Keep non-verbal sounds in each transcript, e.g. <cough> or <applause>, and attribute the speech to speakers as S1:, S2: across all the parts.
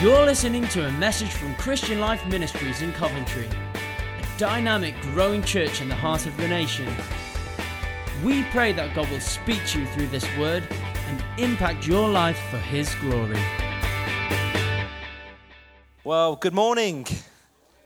S1: You're listening to a message from Christian Life Ministries in Coventry, a dynamic, growing church in the heart of the nation. We pray that God will speak to you through this word and impact your life for His glory.
S2: Well, good morning.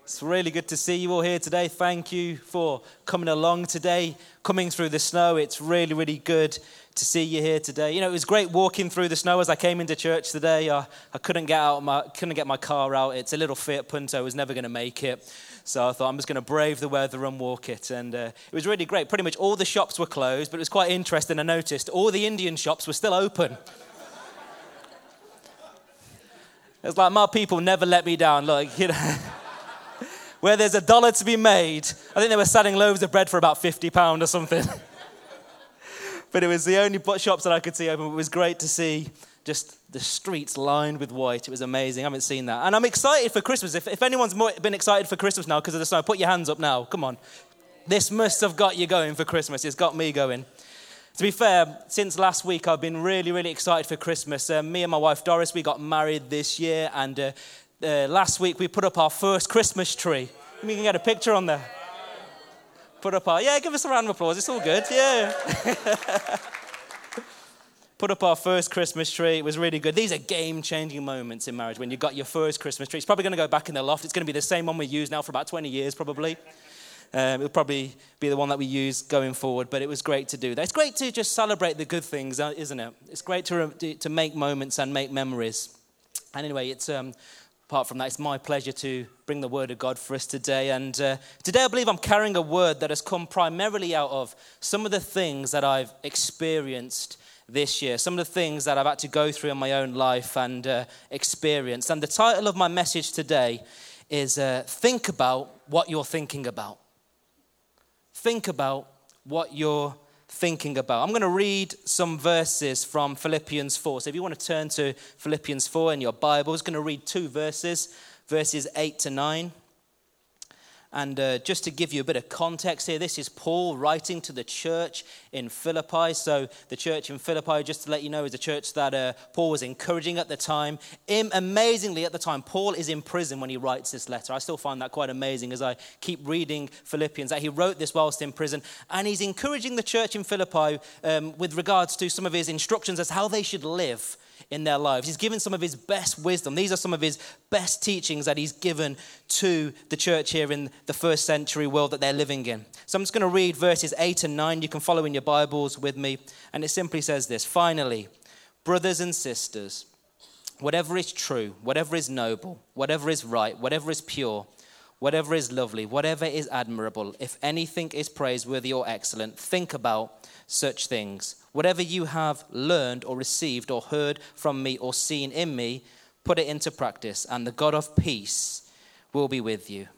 S2: It's really good to see you all here today. Thank you for coming along today, coming through the snow. It's really, really good to see you here today. You know, it was great walking through the snow as I came into church today. I, I couldn't get out my couldn't get my car out. It's a little Fiat Punto. I was never going to make it. So I thought I'm just going to brave the weather and walk it. And uh, it was really great. Pretty much all the shops were closed, but it was quite interesting. I noticed all the Indian shops were still open. <laughs> It's like my people never let me down. Look, you know, <laughs> where there's a dollar to be made, I think they were selling loaves of bread for about 50 pound or something. <laughs> but it was the only shops that I could see open. It was great to see just the streets lined with white. It was amazing. I haven't seen that. And I'm excited for Christmas. If, if anyone's been excited for Christmas now because of the snow, put your hands up now. Come on. This must have got you going for Christmas. It's got me going. To be fair, since last week, I've been really, really excited for Christmas. Uh, me and my wife Doris, we got married this year, and uh, uh, last week we put up our first Christmas tree. We can get a picture on there put up our, yeah, give us a round of applause. It's all good, yeah. <laughs> put up our first Christmas tree. It was really good. These are game changing moments in marriage when you got your first Christmas tree. It's probably going to go back in the loft. It's going to be the same one we use now for about 20 years, probably. Um, it'll probably be the one that we use going forward, but it was great to do that. It's great to just celebrate the good things, uh, isn't it? It's great to, to make moments and make memories. And anyway, it's um, apart from that, it's my pleasure to bring the word of God for us today. And uh, today I believe I'm carrying a word that has come primarily out of some of the things that I've experienced this year, some of the things that I've had to go through in my own life and uh, experienced. And the title of my message today is uh, Think About What You're Thinking About. Think about what you're thinking about. I'm going to read some verses from Philippians 4. So if you want to turn to Philippians 4 in your Bible, I'm going to read two verses, verses 8 to 9. And uh, just to give you a bit of context here, this is Paul writing to the church in Philippi. So, the church in Philippi, just to let you know, is a church that uh, Paul was encouraging at the time. In, amazingly, at the time, Paul is in prison when he writes this letter. I still find that quite amazing as I keep reading Philippians, that he wrote this whilst in prison. And he's encouraging the church in Philippi um, with regards to some of his instructions as how they should live in their lives. He's given some of his best wisdom. These are some of his best teachings that he's given to the church here in the first century world that they're living in. So I'm just going to read verses 8 and 9. You can follow in your Bibles with me. And it simply says this Finally, brothers and sisters, whatever is true, whatever is noble, whatever is right, whatever is pure, whatever is lovely, whatever is admirable, if anything is praiseworthy or excellent, think about such things. Whatever you have learned or received or heard from me or seen in me, put it into practice, and the God of peace will be with you.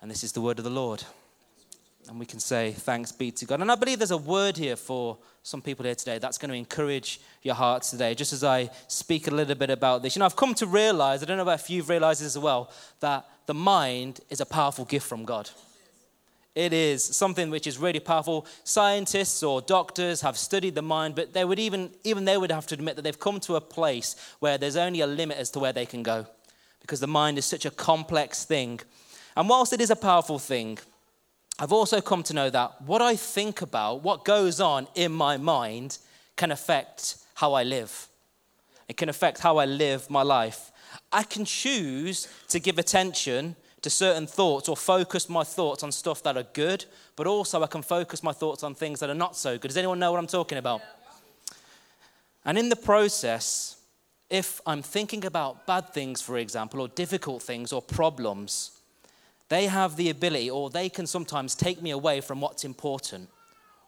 S2: And this is the word of the Lord. And we can say, Thanks be to God. And I believe there's a word here for some people here today that's going to encourage your hearts today. Just as I speak a little bit about this, you know, I've come to realize, I don't know if you've realized as well, that the mind is a powerful gift from God. It is something which is really powerful. Scientists or doctors have studied the mind, but they would even, even they would have to admit that they've come to a place where there's only a limit as to where they can go because the mind is such a complex thing. And whilst it is a powerful thing, I've also come to know that what I think about, what goes on in my mind, can affect how I live. It can affect how I live my life. I can choose to give attention to certain thoughts or focus my thoughts on stuff that are good, but also I can focus my thoughts on things that are not so good. Does anyone know what I'm talking about? And in the process, if I'm thinking about bad things, for example, or difficult things or problems, they have the ability, or they can sometimes take me away from what's important,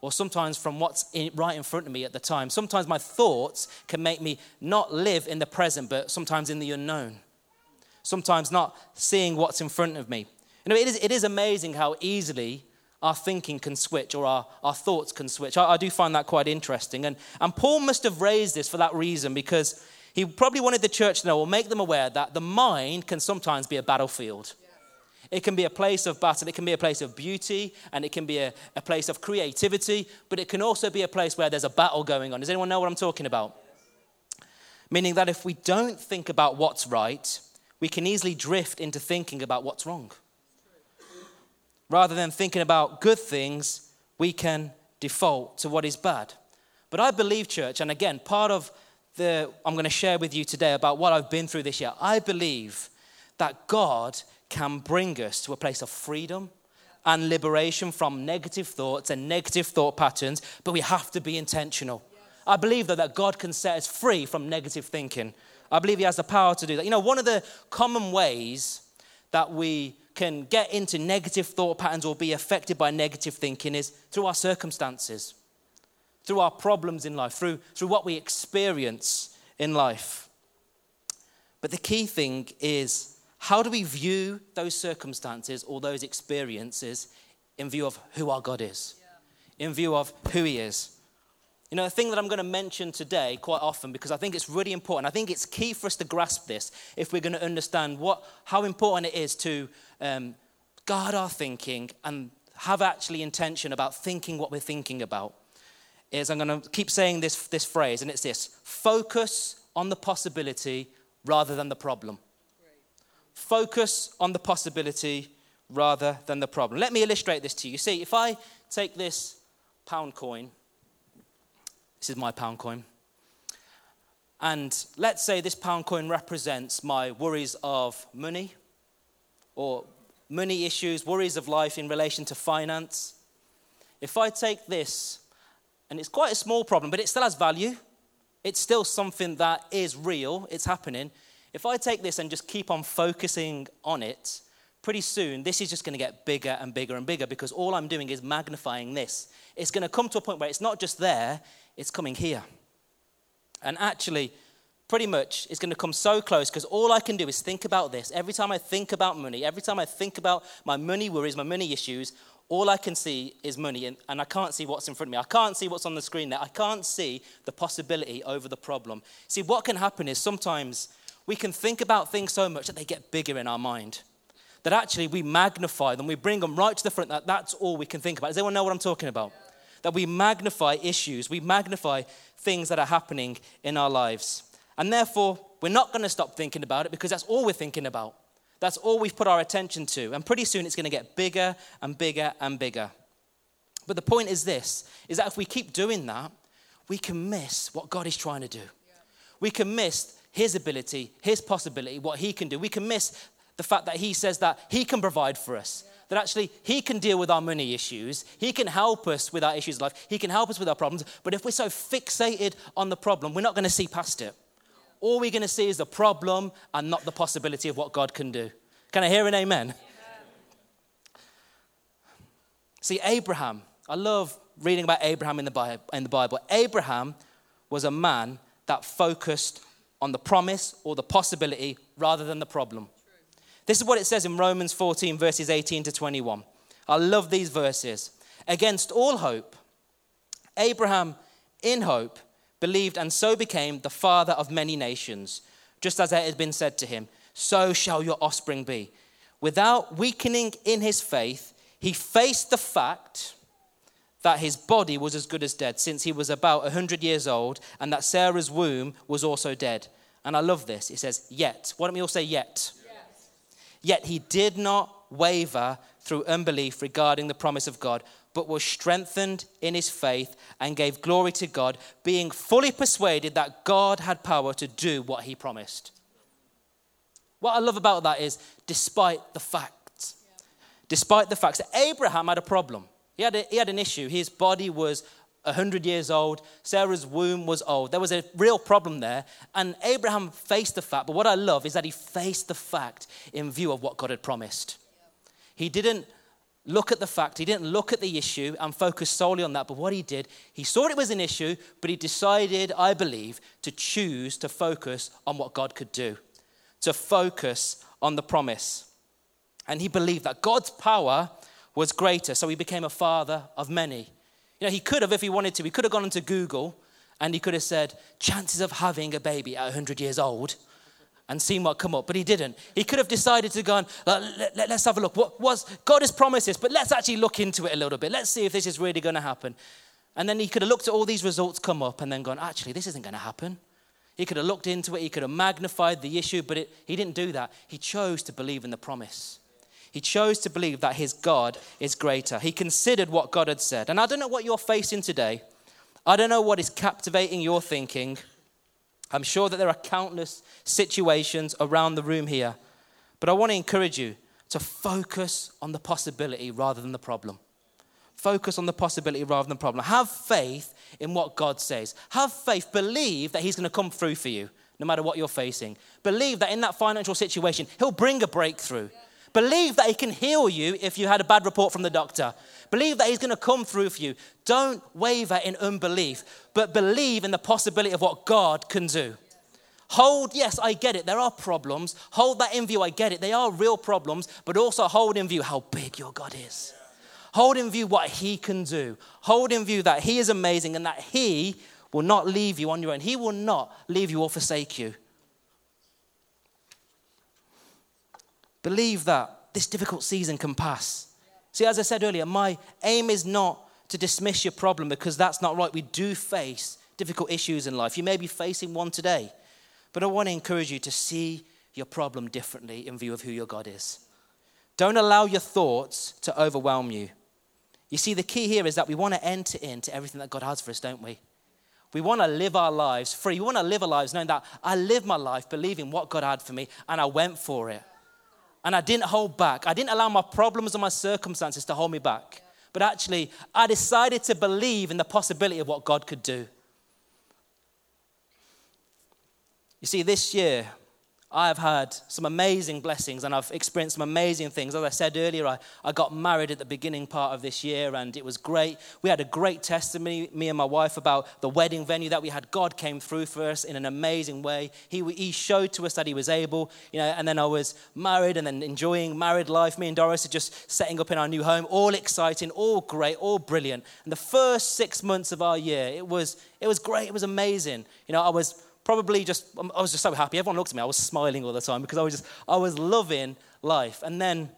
S2: or sometimes from what's in, right in front of me at the time. Sometimes my thoughts can make me not live in the present, but sometimes in the unknown sometimes not seeing what's in front of me. You know, it is, it is amazing how easily our thinking can switch or our, our thoughts can switch. I, I do find that quite interesting. And, and Paul must have raised this for that reason because he probably wanted the church to know or make them aware that the mind can sometimes be a battlefield. It can be a place of battle, it can be a place of beauty, and it can be a, a place of creativity, but it can also be a place where there's a battle going on. Does anyone know what I'm talking about? Meaning that if we don't think about what's right, we can easily drift into thinking about what's wrong. Rather than thinking about good things, we can default to what is bad. But I believe, church, and again, part of the I'm going to share with you today about what I've been through this year. I believe that God can bring us to a place of freedom and liberation from negative thoughts and negative thought patterns, but we have to be intentional. I believe that, that God can set us free from negative thinking. I believe He has the power to do that. You know, one of the common ways that we can get into negative thought patterns or be affected by negative thinking is through our circumstances, through our problems in life, through, through what we experience in life. But the key thing is how do we view those circumstances or those experiences in view of who our God is, in view of who He is? You know, the thing that I'm going to mention today quite often because I think it's really important. I think it's key for us to grasp this if we're going to understand what, how important it is to um, guard our thinking and have actually intention about thinking what we're thinking about. Is I'm going to keep saying this, this phrase, and it's this focus on the possibility rather than the problem. Focus on the possibility rather than the problem. Let me illustrate this to you. See, if I take this pound coin, this is my pound coin. And let's say this pound coin represents my worries of money or money issues, worries of life in relation to finance. If I take this, and it's quite a small problem, but it still has value, it's still something that is real, it's happening. If I take this and just keep on focusing on it, pretty soon this is just going to get bigger and bigger and bigger because all I'm doing is magnifying this. It's going to come to a point where it's not just there, it's coming here. And actually, pretty much, it's going to come so close because all I can do is think about this. Every time I think about money, every time I think about my money worries, my money issues, all I can see is money, and, and, I can't see what's in front of me. I can't see what's on the screen there. I can't see the possibility over the problem. See, what can happen is sometimes we can think about things so much that they get bigger in our mind. That actually we magnify them, we bring them right to the front. That that's all we can think about. Does anyone know what I'm talking about? that we magnify issues, we magnify things that are happening in our lives. And therefore, we're not going to stop thinking about it because that's all we're thinking about. That's all we've put our attention to. And pretty soon it's going to get bigger and bigger and bigger. But the point is this is that if we keep doing that, we can miss what God is trying to do. We can miss his ability, his possibility, what he can do. We can miss the fact that he says that he can provide for us that actually He can deal with our money issues. He can help us with our issues of life. He can help us with our problems. But if we're so fixated on the problem, we're not going to see past it. All we're going to see is the problem and not the possibility of what God can do. Can I hear an amen? amen. See, Abraham, I love reading about Abraham in the, in the Bible. Abraham was a man that focused on the promise or the possibility rather than the problem. This is what it says in Romans 14, verses 18 to 21. I love these verses. Against all hope, Abraham, in hope, believed and so became the father of many nations, just as it had been said to him, So shall your offspring be. Without weakening in his faith, he faced the fact that his body was as good as dead, since he was about 100 years old, and that Sarah's womb was also dead. And I love this. It says, Yet. Why don't we all say, Yet? Yet he did not waver through unbelief regarding the promise of God, but was strengthened in his faith and gave glory to God, being fully persuaded that God had power to do what he promised. What I love about that is, despite the facts, despite the facts that Abraham had a problem, he had, a, he had an issue. His body was 100 years old. Sarah's womb was old. There was a real problem there. And Abraham faced the fact, but what I love is that he faced the fact in view of what God had promised. He didn't look at the fact, he didn't look at the issue and focus solely on that. But what he did, he saw it was an issue, but he decided, I believe, to choose to focus on what God could do, to focus on the promise. And he believed that God's power was greater, so he became a father of many. You know, he could have, if he wanted to, he could have gone into Google and he could have said, chances of having a baby at 100 years old and seen what come up, but he didn't. He could have decided to go and let, us let, have a look. What was God has promised this, but let's actually look into it a little bit. Let's see if this is really going to happen. And then he could have looked at all these results come up and then gone, actually, this isn't going to happen. He could have looked into it, he could have magnified the issue, but it, he didn't do that. He chose to believe in the promise. He chose to believe that his God is greater. He considered what God had said. And I don't know what you're facing today. I don't know what is captivating your thinking. I'm sure that there are countless situations around the room here. But I want to encourage you to focus on the possibility rather than the problem. Focus on the possibility rather than the problem. Have faith in what God says. Have faith. Believe that He's going to come through for you no matter what you're facing. Believe that in that financial situation, He'll bring a breakthrough. Believe that He can heal you if you had a bad report from the doctor. Believe that He's going to come through for you. Don't waver in unbelief, but believe in the possibility of what God can do. Hold, yes, I get it. There are problems. Hold that in view. I get it. They are real problems, but also hold in view how big your God is. Hold in view what He can do. Hold in view that He is amazing and that He will not leave you on your own. He will not leave you or forsake you. Believe that this difficult season can pass. See, as I said earlier, my aim is not to dismiss your problem because that's not right. We do face difficult issues in life. You may be facing one today, but I want to encourage you to see your problem differently in view of who your God is. Don't allow your thoughts to overwhelm you. You see, the key here is that we want to enter into everything that God has for us, don't we? We want to live our lives free. We want to live our lives knowing that I lived my life believing what God had for me and I went for it and I didn't hold back. I didn't allow my problems or my circumstances to hold me back. But actually, I decided to believe in the possibility of what God could do. You see, this year, I have had some amazing blessings and I've experienced some amazing things. As I said earlier, I, I got married at the beginning part of this year and it was great. We had a great testimony, me and my wife, about the wedding venue that we had. God came through for us in an amazing way. He, he showed to us that He was able, you know, and then I was married and then enjoying married life. Me and Doris are just setting up in our new home, all exciting, all great, all brilliant. And the first six months of our year, it was, it was great, it was amazing. You know, I was probably just, um, I was just so happy. Everyone looked at me. I was smiling all the time because I was just, I was loving life. And then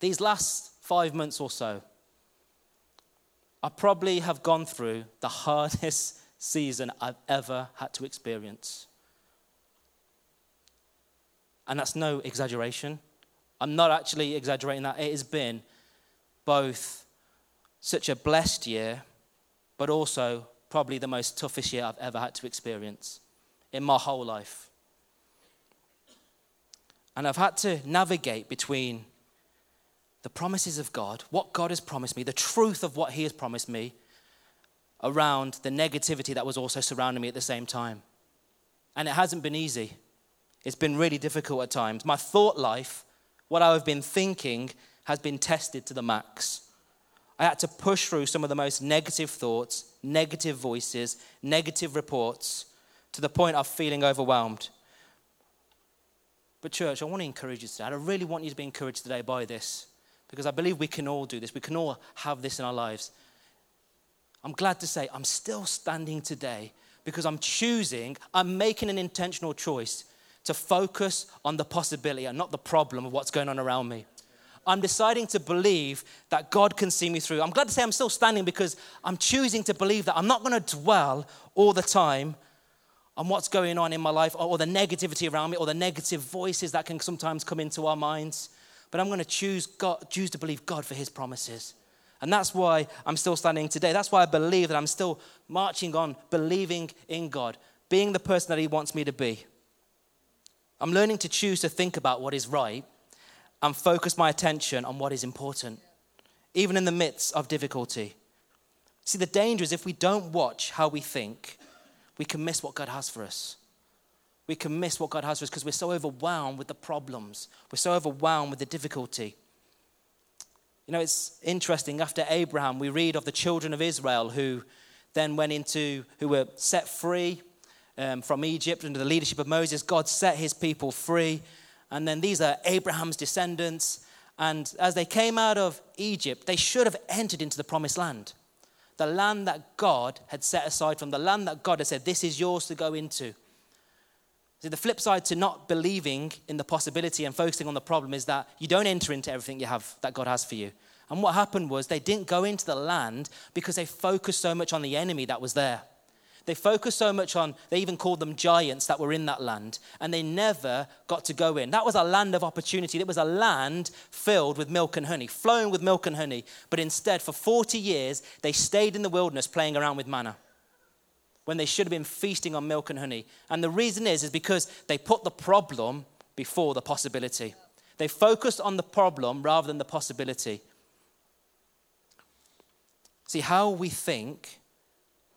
S2: these last five months or so, I probably have gone through the hardest <laughs> season I've ever had to experience. And that's no exaggeration. I'm not actually exaggerating that. It has been both such a blessed year, but also probably the most toughest year I've ever had to experience in my whole life. And I've had to navigate between the promises of God, what God has promised me, the truth of what He has promised me, around the negativity that was also surrounding me at the same time. And it hasn't been easy. It's been really difficult at times. My thought life, what I've been thinking, has been tested to the max. I had to push through some of the most negative thoughts, negative voices, negative reports to the point of feeling overwhelmed. But, church, I want to encourage you today. I really want you to be encouraged today by this because I believe we can all do this. We can all have this in our lives. I'm glad to say I'm still standing today because I'm choosing, I'm making an intentional choice to focus on the possibility and not the problem of what's going on around me. I'm deciding to believe that God can see me through. I'm glad to say I'm still standing because I'm choosing to believe that I'm not going to dwell all the time on what's going on in my life or the negativity around me or the negative voices that can sometimes come into our minds. But I'm going to choose, God, choose to believe God for his promises. And that's why I'm still standing today. That's why I believe that I'm still marching on, believing in God, being the person that He wants me to be. I'm learning to choose to think about what is right and focus my attention on what is important, even in the midst of difficulty. See, the danger is if we don't watch how we think, we can miss what God has for us. We can miss what God has for us because we're so overwhelmed with the problems, we're so overwhelmed with the difficulty. You know, it's interesting. After Abraham, we read of the children of Israel who then went into, who were set free um, from Egypt under the leadership of Moses. God set his people free and then these are Abraham's descendants. And as they came out of Egypt, they should have entered into the promised land. The land that God had set aside from, the land that God had said, This is yours to go into. See, the flip side to not believing in the possibility and focusing on the problem is that you don't enter into everything you have that God has for you. And what happened was they didn't go into the land because they focused so much on the enemy that was there. They focused so much on, they even called them giants that were in that land, and they never got to go in. That was a land of opportunity. It was a land filled with milk and honey, flowing with milk and honey. But instead, for 40 years, they stayed in the wilderness playing around with manna when they should have been feasting on milk and honey. And the reason is, is because they put the problem before the possibility. They focused on the problem rather than the possibility. See, how we think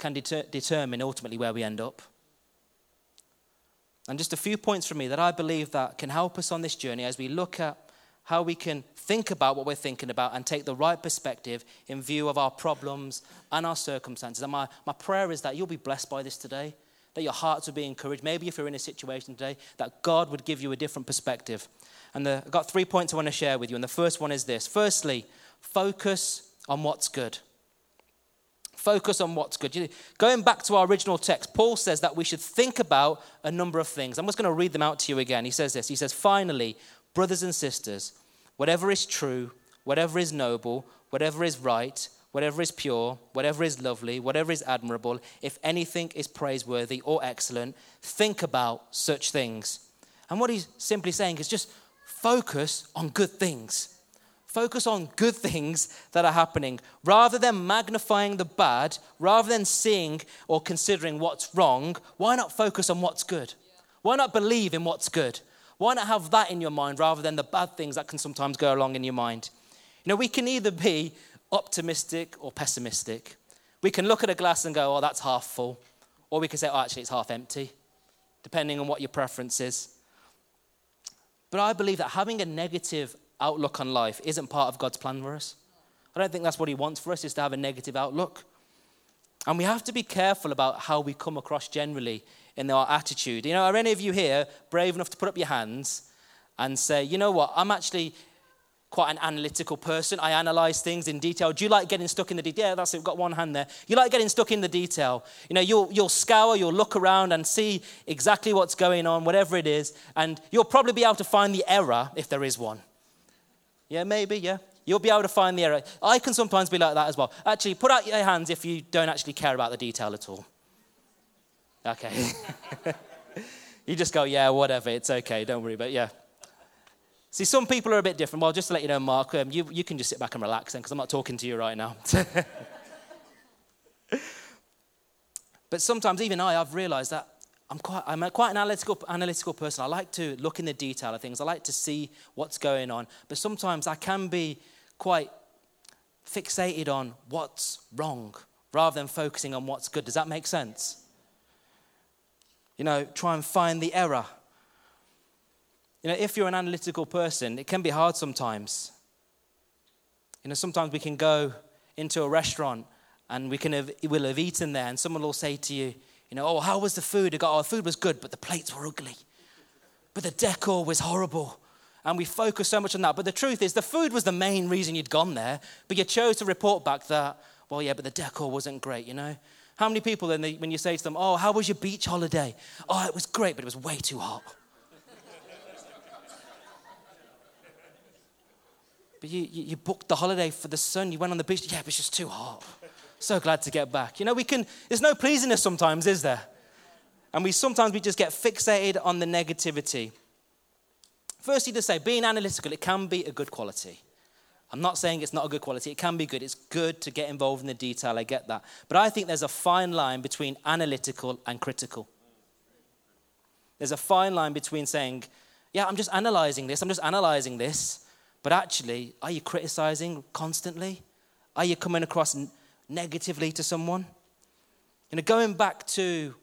S2: can deter- determine ultimately where we end up. And just a few points from me that I believe that can help us on this journey as we look at how we can think about what we're thinking about and take the right perspective in view of our problems and our circumstances. And my, my prayer is that you'll be blessed by this today, that your hearts will be encouraged. Maybe if you're in a situation today, that God would give you a different perspective. And the, I've got three points I want to share with you. And the first one is this firstly, focus on what's good. Focus on what's good. Going back to our original text, Paul says that we should think about a number of things. I'm just going to read them out to you again. He says this He says, Finally, brothers and sisters, whatever is true, whatever is noble, whatever is right, whatever is pure, whatever is lovely, whatever is admirable, if anything is praiseworthy or excellent, think about such things. And what he's simply saying is just focus on good things. Focus on good things that are happening. Rather than magnifying the bad, rather than seeing or considering what's wrong, why not focus on what's good? Why not believe in what's good? Why not have that in your mind rather than the bad things that can sometimes go along in your mind? You know, we can either be optimistic or pessimistic. We can look at a glass and go, oh, that's half full. Or we can say, oh, actually, it's half empty, depending on what your preference is. But I believe that having a negative outlook on life isn't part of God's plan for us. I don't think that's what He wants for us, is to have a negative outlook. And we have to be careful about how we come across generally in our attitude. You know, are any of you here brave enough to put up your hands and say, you know what, I'm actually quite an analytical person. I analyze things in detail. Do you like getting stuck in the detail? Yeah, that's it. We've got one hand there. You like getting stuck in the detail. You know, you'll, you'll scour, you'll look around and see exactly what's going on, whatever it is, and you'll probably be able to find the error if there is one. Yeah, maybe, yeah. You'll be able to find the error. I can sometimes be like that as well. Actually, put out your hands if you don't actually care about the detail at all. Okay. <laughs> you just go, yeah, whatever, it's okay, don't worry, but yeah. See, some people are a bit different. Well, just to let you know, Mark, um, you, you can just sit back and relax then, because I'm not talking to you right now. <laughs> but sometimes, even I, I've realized that I'm quite, I'm quite an analytical, analytical person. I like to look in the detail of things. I like to see what's going on. But sometimes I can be quite fixated on what's wrong rather than focusing on what's good. Does that make sense? You know, try and find the error. You know, if you're an analytical person, it can be hard sometimes. You know, sometimes we can go into a restaurant and we can have, we'll have eaten there, and someone will say to you, you know, oh, how was the food? I go, oh, food was good, but the plates were ugly. But the decor was horrible. And we focus so much on that. But the truth is, the food was the main reason you'd gone there. But you chose to report back that, well, yeah, but the decor wasn't great, you know? How many people then, when you say to them, oh, how was your beach holiday? Oh, it was great, but it was way too hot. but you, you, booked the holiday for the sun. You went on the beach. Yeah, but it's just too hot. So glad to get back. You know, we can, there's no pleasing us sometimes, is there? And we sometimes we just get fixated on the negativity. Firstly, to say, being analytical, it can be a good quality. I'm not saying it's not a good quality. It can be good. It's good to get involved in the detail. I get that. But I think there's a fine line between analytical and critical. There's a fine line between saying, yeah, I'm just analyzing this, I'm just analyzing this. But actually, are you criticizing constantly? Are you coming across negatively to someone. You know, going back to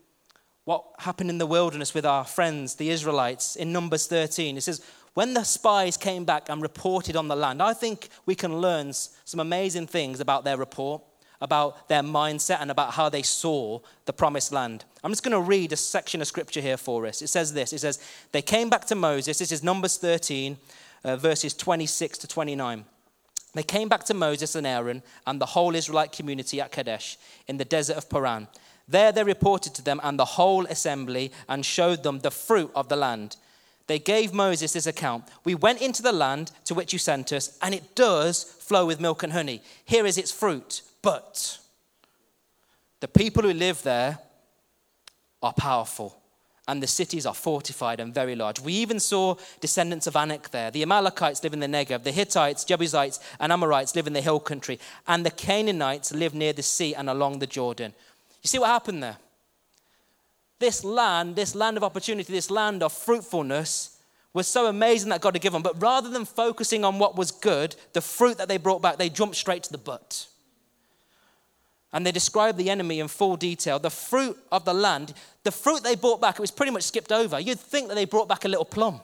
S2: what happened in the wilderness with our friends, the Israelites, in Numbers 13, it says, when the spies came back and reported on the land, I think we can learn some amazing things about their report, about their mindset, and about how they saw the promised land. I'm just going to read a section of scripture here for us. It says this It says, They came back to Moses. This is Numbers 13, uh, verses 26 to 29. They came back to Moses and Aaron and the whole Israelite community at Kadesh in the desert of Paran. There they reported to them and the whole assembly and showed them the fruit of the land. They gave Moses this account We went into the land to which you sent us, and it does flow with milk and honey. Here is its fruit. But the people who live there are powerful and the cities are fortified and very large. We even saw descendants of Anak there. The Amalekites live in the Negev, the Hittites, Jebusites, and Amorites live in the hill country, and the Canaanites live near the sea and along the Jordan. You see what happened there? This land, this land of opportunity, this land of fruitfulness was so amazing that God had given. But rather than focusing on what was good, the fruit that they brought back, they jumped straight to the butt. And they describe the enemy in full detail. The fruit of the land, the fruit they brought back, it was pretty much skipped over. You'd think that they brought back a little plum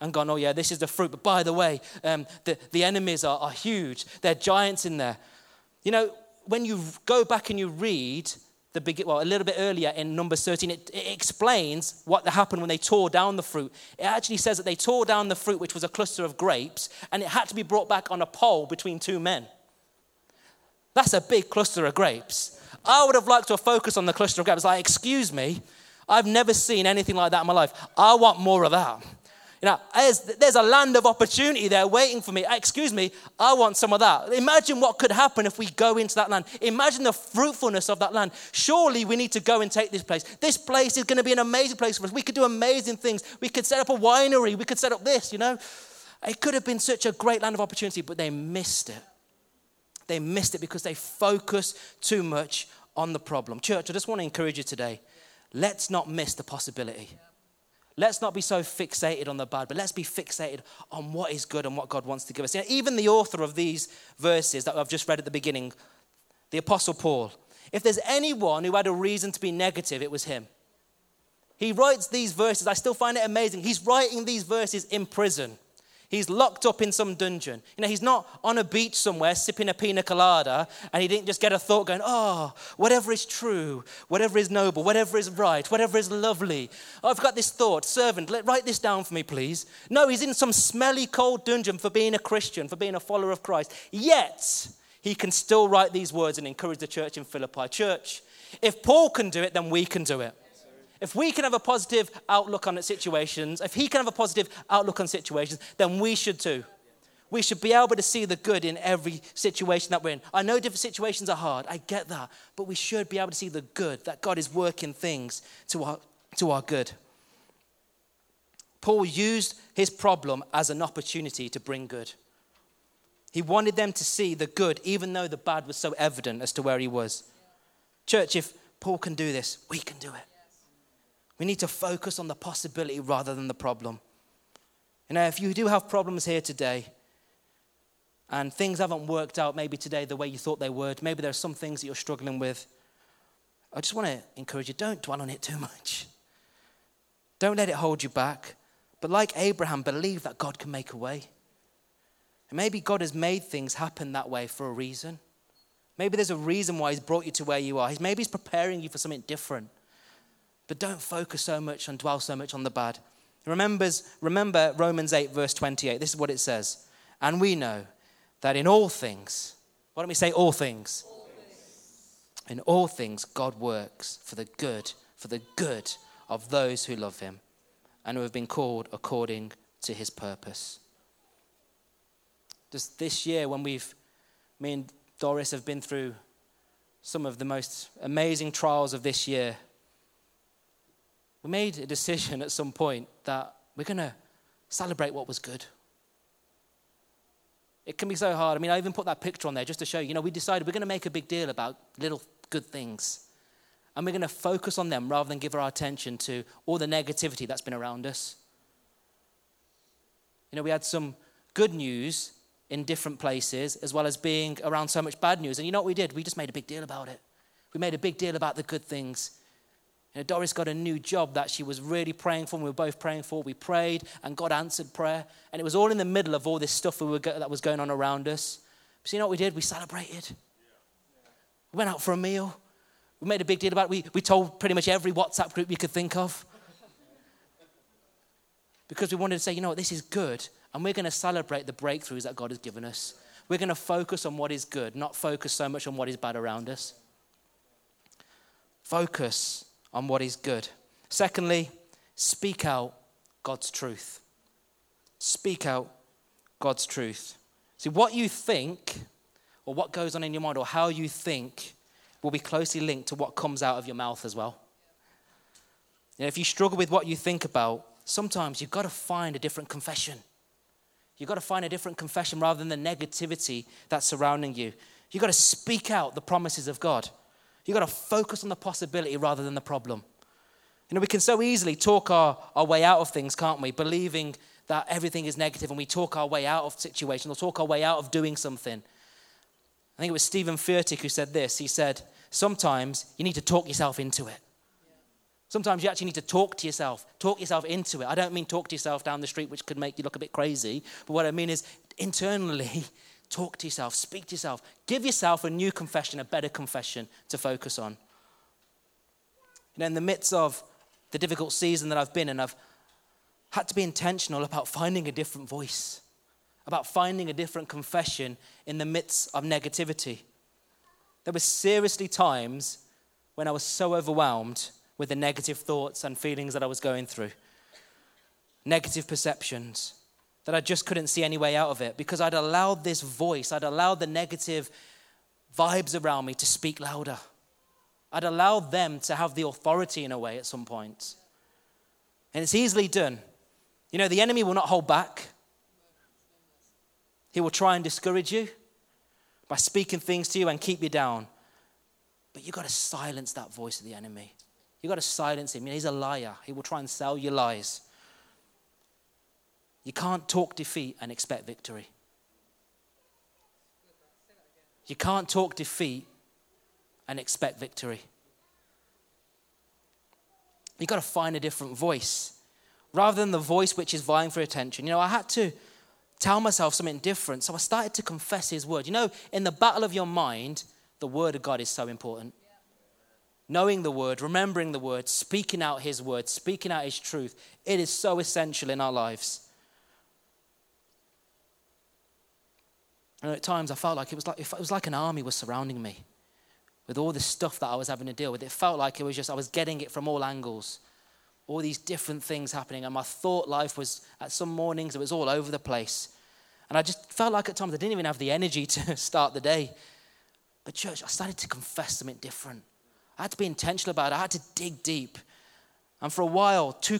S2: and gone, oh, yeah, this is the fruit. But by the way, um, the, the enemies are, are huge. They're giants in there. You know, when you go back and you read the big, well, a little bit earlier in Numbers 13, it, it, explains what happened when they tore down the fruit. It actually says that they tore down the fruit, which was a cluster of grapes, and it had to be brought back on a pole between two men. That's a big cluster of grapes. I would have liked to focus on the cluster of grapes. Like, excuse me, I've never seen anything like that in my life. I want more of that. You know, there's, there's a land of opportunity there waiting for me. Ah, excuse me, I want some of that. Imagine what could happen if we go into that land. Imagine the fruitfulness of that land. Surely we need to go and take this place. This place is going to be an amazing place for us. We could do amazing things. We could set up a winery. We could set up this, you know. It could have been such a great land of opportunity, but they missed it. They missed it because they focused too much on the problem. Church, I just want to encourage you today. Let's not miss the possibility. Let's not be so fixated on the bad, but let's be fixated on what is good and what God wants to give us. You know, even the author of these verses that I've just read at the beginning, the Apostle Paul, if there's anyone who had a reason to be negative, it was him. He writes these verses. I still find it amazing. He's writing these verses in prison. He's locked up in some dungeon. You know, he's not on a beach somewhere sipping a pina colada and he didn't just get a thought going, oh, whatever is true, whatever is noble, whatever is right, whatever is lovely. Oh, I've got this thought. Servant, let, write this down for me, please. No, he's in some smelly, cold dungeon for being a Christian, for being a follower of Christ. Yet, he can still write these words and encourage the church in Philippi. Church, if Paul can do it, then we can do it. If we can have a positive outlook on situations, if he can have a positive outlook on situations, then we should too. We should be able to see the good in every situation that we're in. I know different situations are hard, I get that, but we should be able to see the good, that God is working things to our, to our good. Paul used his problem as an opportunity to bring good. He wanted them to see the good, even though the bad was so evident as to where he was. Church, if Paul can do this, we can do it. We need to focus on the possibility rather than the problem. You know, if you do have problems here today and things haven't worked out maybe today the way you thought they would, maybe there are some things that you're struggling with, I just want to encourage you don't dwell on it too much. Don't let it hold you back. But like Abraham, believe that God can make a way. And maybe God has made things happen that way for a reason. Maybe there's a reason why He's brought you to where you are. Maybe He's preparing you for something different. But don't focus so much and dwell so much on the bad. Remembers, remember Romans 8, verse 28. This is what it says. And we know that in all things, why don't we say all things? all things? In all things, God works for the good, for the good of those who love him and who have been called according to his purpose. Just this year, when we've, me and Doris have been through some of the most amazing trials of this year, we made a decision at some point that we're going to celebrate what was good. It can be so hard. I mean, I even put that picture on there just to show you, you know, we decided we're going to make a big deal about little good things. And we're going to focus on them rather than give our attention to all the negativity that's been around us. You know, we had some good news in different places as well as being around so much bad news. And you know what we did? We just made a big deal about it. We made a big deal about the good things. You know, Doris got a new job that she was really praying for, and we were both praying for. We prayed, and God answered prayer. And it was all in the middle of all this stuff we go- that was going on around us. But you know what we did? We celebrated. We went out for a meal. We made a big deal about it. We, we told pretty much every WhatsApp group you could think of. Because we wanted to say, you know what, this is good. And we're going to celebrate the breakthroughs that God has given us. We're going to focus on what is good, not focus so much on what is bad around us. Focus on what is good. Secondly, speak out God's truth. Speak out God's truth. See, what you think or what goes on in your mind or how you think will be closely linked to what comes out of your mouth as well. You know, if you struggle with what you think about, sometimes you've got to find a different confession. You've got to find a different confession rather than the negativity that's surrounding you. You've got to speak out the promises of God. You've got to focus on the possibility rather than the problem. You know, we can so easily talk our, our way out of things, can't we? Believing that everything is negative and we talk our way out of situations or talk our way out of doing something. I think it was Steven Furtick who said this. He said, Sometimes you need to talk yourself into it. Sometimes you actually need to talk to yourself, talk yourself into it. I don't mean talk to yourself down the street, which could make you look a bit crazy, but what I mean is internally, talk to yourself, speak to yourself, give yourself a new confession, a better confession to focus on. You know, in the midst of the difficult season that I've been in, I've had to be intentional about finding a different voice, about finding a different confession in the midst of negativity. There were seriously times when I was so overwhelmed with the negative thoughts and feelings that I was going through, negative perceptions, that I just couldn't see any way out of it because I'd allowed this voice, I'd allowed the negative vibes around me to speak louder. I'd allowed them to have the authority in a way at some point. And it's easily done. You know, the enemy will not hold back. He will try and discourage you by speaking things to you and keep you down. But you've got to silence that voice of the enemy. You've got to silence him. he's a liar. He will try and sell you lies. You can't talk defeat and expect victory. You can't talk defeat and expect victory. You've got to find a different voice rather than the voice which is vying for attention. You know, I had to tell myself something different. So I started to confess His word. You know, in the battle of your mind, the word of God is so important. Knowing the word, remembering the word, speaking out His word, speaking out His truth, it is so essential in our lives. And at times I felt like it was like, it was like an army was surrounding me with all the stuff that I was having to deal with. It felt like it was just, I was getting it from all angles all these different things happening. And my thought life was, at some mornings, it was all over the place. And I just felt like at times I didn't even have the energy <laughs> to start the day. But, church, I started to confess something different. I had to be intentional about it, I had to dig deep. And for a while, 2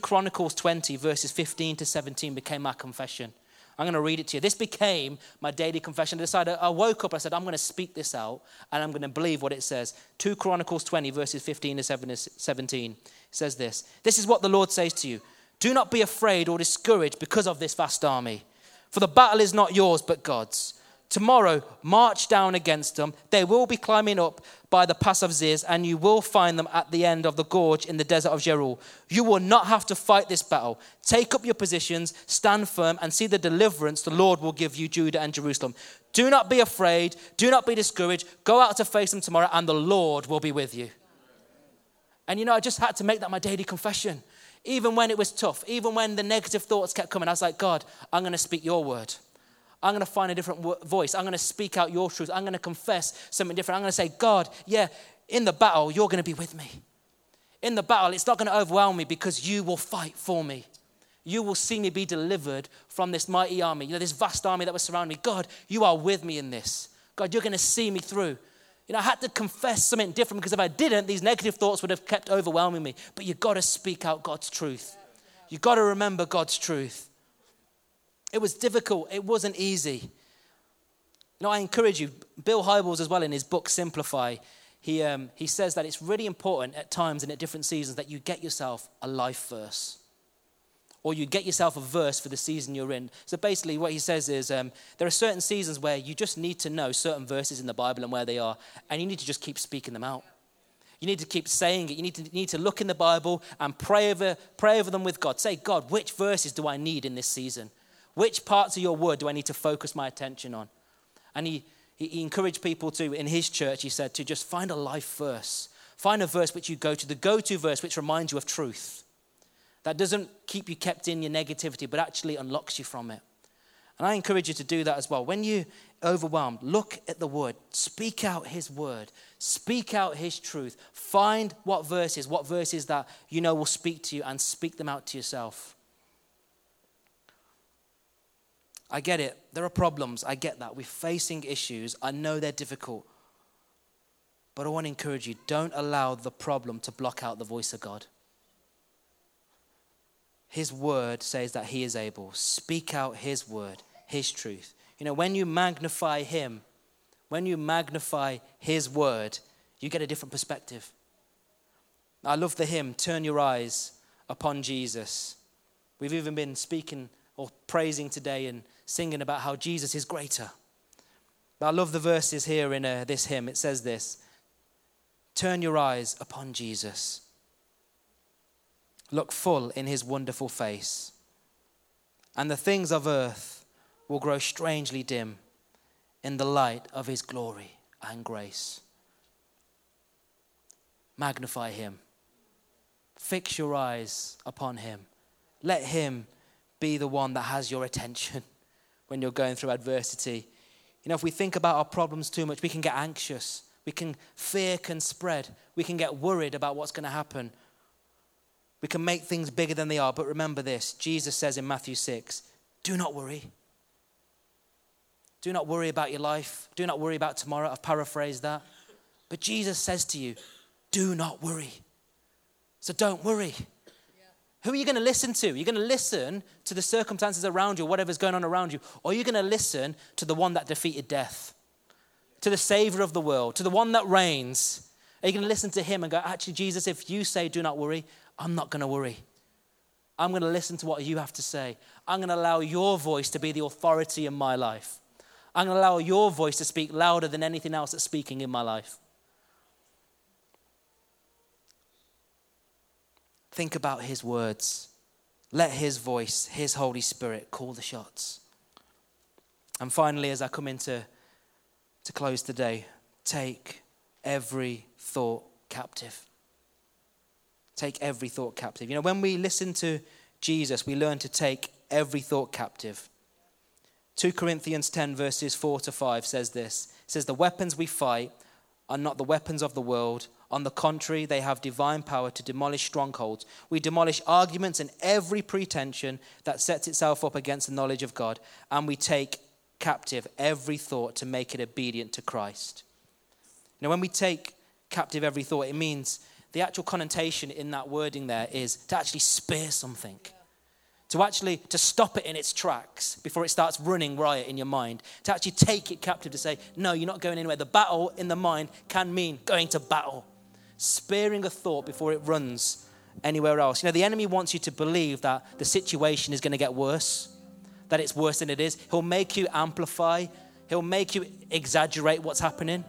S2: Chronicles 20, verses 15 to 17, became my confession. I'm going to read it to you. This became my daily confession. I decided, I woke up, I said, I'm going to speak this out and I'm going to believe what it says. 2 Chronicles 20, verses 15 to 17 says this This is what the Lord says to you Do not be afraid or discouraged because of this vast army, for the battle is not yours but God's. Tomorrow, march down against them. They will be climbing up by the pass of Ziz, and you will find them at the end of the gorge in the desert of Jeruel. You will not have to fight this battle. Take up your positions, stand firm, and see the deliverance the Lord will give you, Judah and Jerusalem. Do not be afraid. Do not be discouraged. Go out to face them tomorrow, and the Lord will be with you. And you know, I just had to make that my daily confession. Even when it was tough, even when the negative thoughts kept coming, I was like, God, I'm going to speak your word. I'm going to find a different voice. I'm going to speak out your truth. I'm going to confess something different. I'm going to say, God, yeah, in the battle, you're going to be with me. In the battle, it's not going to overwhelm me because you will fight for me. You will see me be delivered from this mighty army, you know, this vast army that was surrounding me. God, you are with me in this. God, you're going to see me through. You know, I had to confess something different because if I didn't, these negative thoughts would have kept overwhelming me. But you've got to speak out God's truth. You've got to remember God's truth. It was difficult, it wasn't easy. You know, I encourage you, Bill Hybels as well in his book Simplify, he, um, he says that it's really important at times and at different seasons that you get yourself a life verse or you get yourself a verse for the season you're in. So basically, what he says is um, there are certain seasons where you just need to know certain verses in the Bible and where they are, and you need to just keep speaking them out. You need to keep saying it. You need to, need to look in the Bible and pray over, pray over them with God. Say, God, which verses do I need in this season? Which parts of your word do I need to focus my attention on? And he, he, encouraged people to, in his church, he said, to just find a life verse. Find a verse which you go to, the go to verse which reminds you of truth that doesn't keep you kept in your negativity, but actually unlocks you from it. And I encourage you to do that as well. When you're overwhelmed, look at the word, speak out his word, speak out his truth. Find what verses, what verses that you know will speak to you, and speak them out to yourself. I get it. There are problems. I get that. We're facing issues. I know they're difficult. But I want to encourage you don't allow the problem to block out the voice of God. His word says that He is able. Speak out His word, His truth. You know, when you magnify Him, when you magnify His word, you get a different perspective. I love the hymn, Turn Your Eyes Upon Jesus. We've even been speaking or praising today and singing about how Jesus is greater. But I love the verses here in uh, this hymn. It says this Turn your eyes upon Jesus. Look full in his wonderful face, and the things of earth will grow strangely dim in the light of his glory and grace. Magnify him. Fix your eyes upon him. Let him be the one that has your attention <laughs> when you're going through adversity. You know, if we think about our problems too much, we can get anxious. We can, fear can spread. We can get worried about what's going to happen. We can make things bigger than they are. But remember this Jesus says in Matthew 6 do not worry. Do not worry about your life. Do not worry about tomorrow. I've paraphrased that. But Jesus says to you, do not worry. So don't worry. Who are you going to listen to? You're going to listen to the circumstances around you, whatever's going on around you, or you're going to listen to the one that defeated death, to the Savior of the world, to the one that reigns. Are you going to listen to him and go, actually, Jesus, if you say do not worry, I'm not going to worry. I'm going to listen to what you have to say. I'm going to allow your voice to be the authority in my life. I'm going to allow your voice to speak louder than anything else that's speaking in my life. Think about his words. Let his voice, his Holy Spirit, call the shots. And finally, as I come into to close today, take every thought captive. Take every thought captive. You know, when we listen to Jesus, we learn to take every thought captive. 2 Corinthians 10, verses 4 to 5 says this It says, The weapons we fight are not the weapons of the world on the contrary, they have divine power to demolish strongholds. We demolish arguments and every pretension that sets itself up against the knowledge of God, and we take captive every thought to make it obedient to Christ. Now, when we take captive every thought, it means the actual connotation in that wording there is to actually spear something to actually to stop it in its tracks before it starts running riot in your mind to actually take it captive to say no you're not going anywhere the battle in the mind can mean going to battle sparing a thought before it runs anywhere else. You know, the enemy wants you to believe that the situation is going to get worse, that it's worse than it is. He'll make you amplify, he'll make you exaggerate what's happening,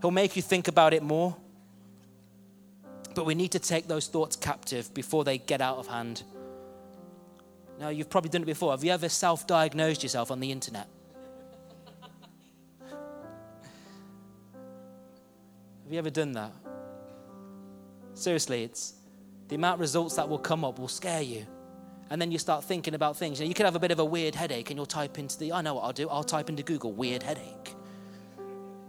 S2: he'll make you think about it more. But we need to take those thoughts captive before they get out of hand. Now, you've probably done it before. Have you ever self diagnosed yourself on the internet? <laughs> Have you ever done that? Seriously, it's the amount of results that will come up will scare you. And then you start thinking about things. You, know, you could have a bit of a weird headache and you'll type into the, I know what I'll do, I'll type into Google, weird headache.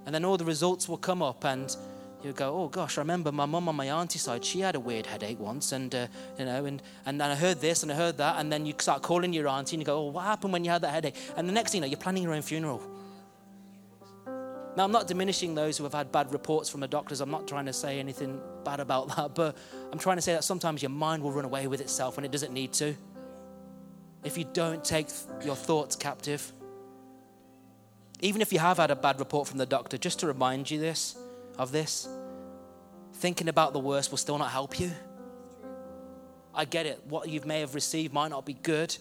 S2: And then all the results will come up and you'll go, oh gosh, I remember my mum on my auntie's side, she had a weird headache once, and uh, you know, and, and I heard this and I heard that, and then you start calling your auntie and you go, oh, what happened when you had that headache? And the next thing you know, you're planning your own funeral. Now, I'm not diminishing those who have had bad reports from the doctors. I'm not trying to say anything bad about that, but I'm trying to say that sometimes your mind will run away with itself when it doesn't need to. If you don't take your thoughts captive, even if you have had a bad report from the doctor, just to remind you this of this, thinking about the worst will still not help you. I get it. What you may have received might not be good.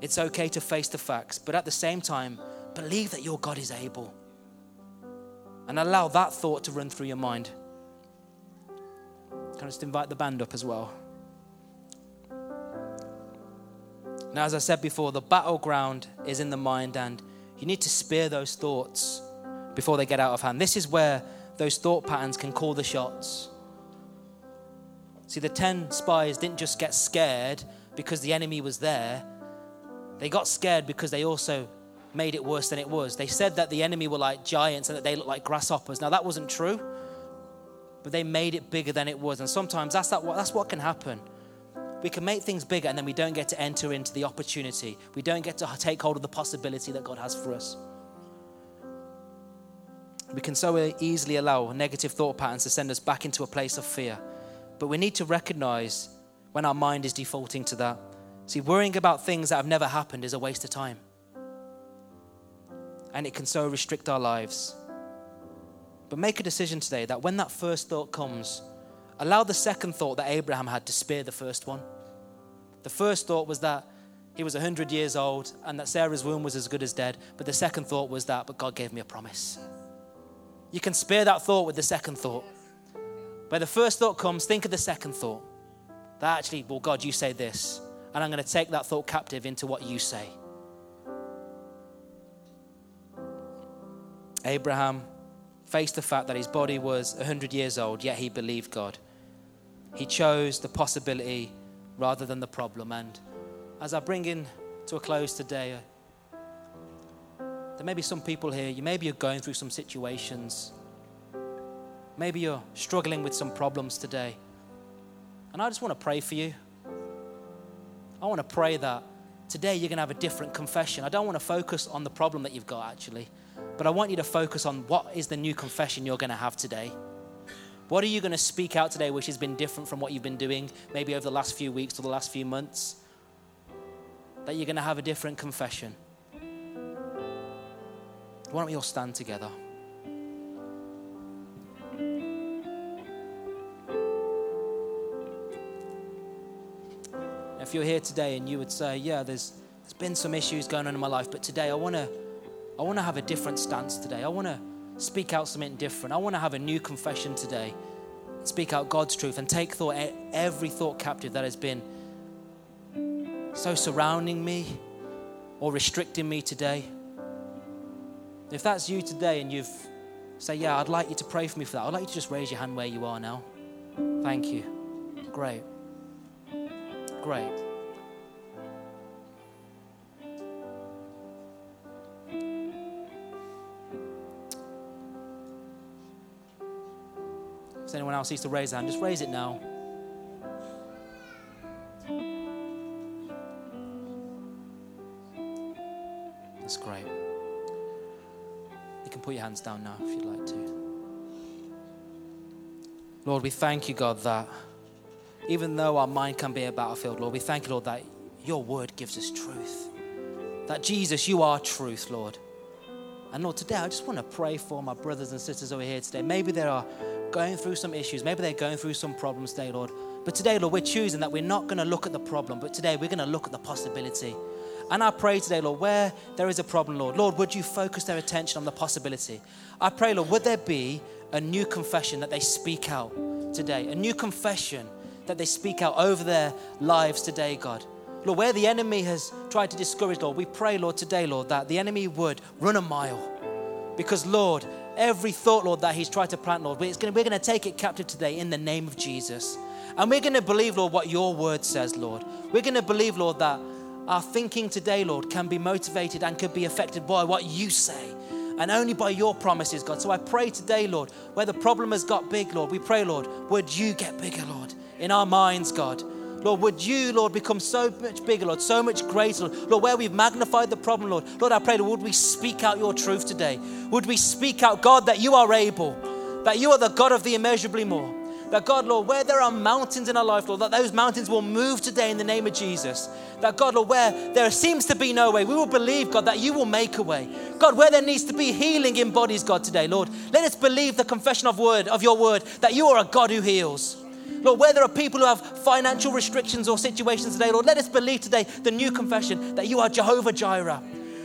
S2: It's okay to face the facts, but at the same time, Believe that your God is able. And allow that thought to run through your mind. Can I just invite the band up as well? Now, as I said before, the battleground is in the mind, and you need to spear those thoughts before they get out of hand. This is where those thought patterns can call the shots. See, the 10 spies didn't just get scared because the enemy was there, they got scared because they also made it worse than it was. They said that the enemy were like giants and that they looked like grasshoppers. Now, that wasn't true, but they made it bigger than it was. And sometimes that's, that, that's what can happen. We can make things bigger and then we don't get to enter into the opportunity. We don't get to take hold of the possibility that God has for us. We can so easily allow negative thought patterns to send us back into a place of fear. But we need to recognize when our mind is defaulting to that. See, worrying about things that have never happened is a waste of time. And it can so restrict our lives. But make a decision today that when that first thought comes, allow the second thought that Abraham had to spare the first one. The first thought was that he was 100 years old and that Sarah's womb was as good as dead. But the second thought was that, but God gave me a promise. You can spare that thought with the second thought. Where the first thought comes, think of the second thought. That actually, well, God, you say this. And I'm going to take that thought captive into what you say. Abraham faced the fact that his body was 100 years old, yet he believed God. He chose the possibility rather than the problem. And as I bring in to a close today, uh, there may be some people here, you maybe you're going through some situations. Maybe you're struggling with some problems today. And I just want to pray for you. I want to pray that today you're going to have a different confession. I don't want to focus on the problem that you've got actually, but I want you to focus on what is the new confession you're going to have today. What are you going to speak out today which has been different from what you've been doing maybe over the last few weeks or the last few months? That you're going to have a different confession. Why don't we all stand together? If you're here today and you would say, Yeah, there's, there's been some issues going on in my life, but today I want to I want to have a different stance today. I want to speak out something different. I want to have a new confession today. Speak out God's truth and take thought every thought captive that has been so surrounding me or restricting me today. If that's you today and you've say, Yeah, I'd like you to pray for me for that, I'd like you to just raise your hand where you are now. Thank you. Great. Great. Anyone else needs to raise a hand, just raise it now. That's great. You can put your hands down now if you'd like to. Lord, we thank you, God, that even though our mind can be a battlefield, Lord, we thank you, Lord, that your word gives us truth. That Jesus, you are truth, Lord. And Lord, today I just want to pray for my brothers and sisters over here today. Maybe there are going through some issues. Maybe they're going through some problems today, Lord. But today, Lord, we're choosing that we're not going to look at the problem, but today we're going to look at the possibility. And I pray today, Lord, where there is a problem, Lord, Lord, would you focus their attention on the possibility? I pray, Lord, would there be a new confession that they speak out today? A new confession that they speak out over their lives today, God. Lord, where the enemy has tried to discourage, Lord, we pray, Lord, today, Lord, that the enemy would run a mile. Because, Lord, every thought, Lord, that he's tried to plant, Lord, we're going to take it captive today in the name of Jesus. And we're going to believe, Lord, what your word says, Lord. We're going to believe, Lord, that our thinking today, Lord, can be motivated and could be affected by what you say and only by your promises, God. So I pray today, Lord, where the problem has got big, Lord, we pray, Lord, would you get bigger, Lord, in our minds, God. Lord, would you, Lord, become so much bigger, Lord, so much greater, Lord. Lord, where we've magnified the problem, Lord. Lord, I pray, Lord, would we speak out your truth today? Would we speak out, God, that you are able, that you are the God of the immeasurably more? That God, Lord, where there are mountains in our life, Lord, that those mountains will move today in the name of Jesus. That God, Lord, where there seems to be no way, we will believe, God, that you will make a way. God, where there needs to be healing in bodies, God, today, Lord, let us believe the confession of word of your word that you are a God who heals. Lord, where there are people who have financial restrictions or situations today, Lord, let us believe today the new confession that you are Jehovah Jireh.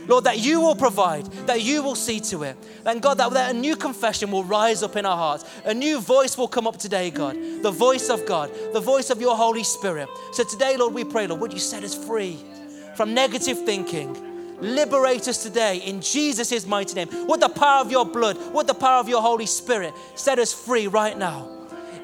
S2: Lord, that you will provide, that you will see to it. And God, that, that a new confession will rise up in our hearts. A new voice will come up today, God. The voice of God, the voice of your Holy Spirit. So today, Lord, we pray, Lord, would you set us free from negative thinking? Liberate us today in Jesus' mighty name. Would the power of your blood, would the power of your Holy Spirit set us free right now?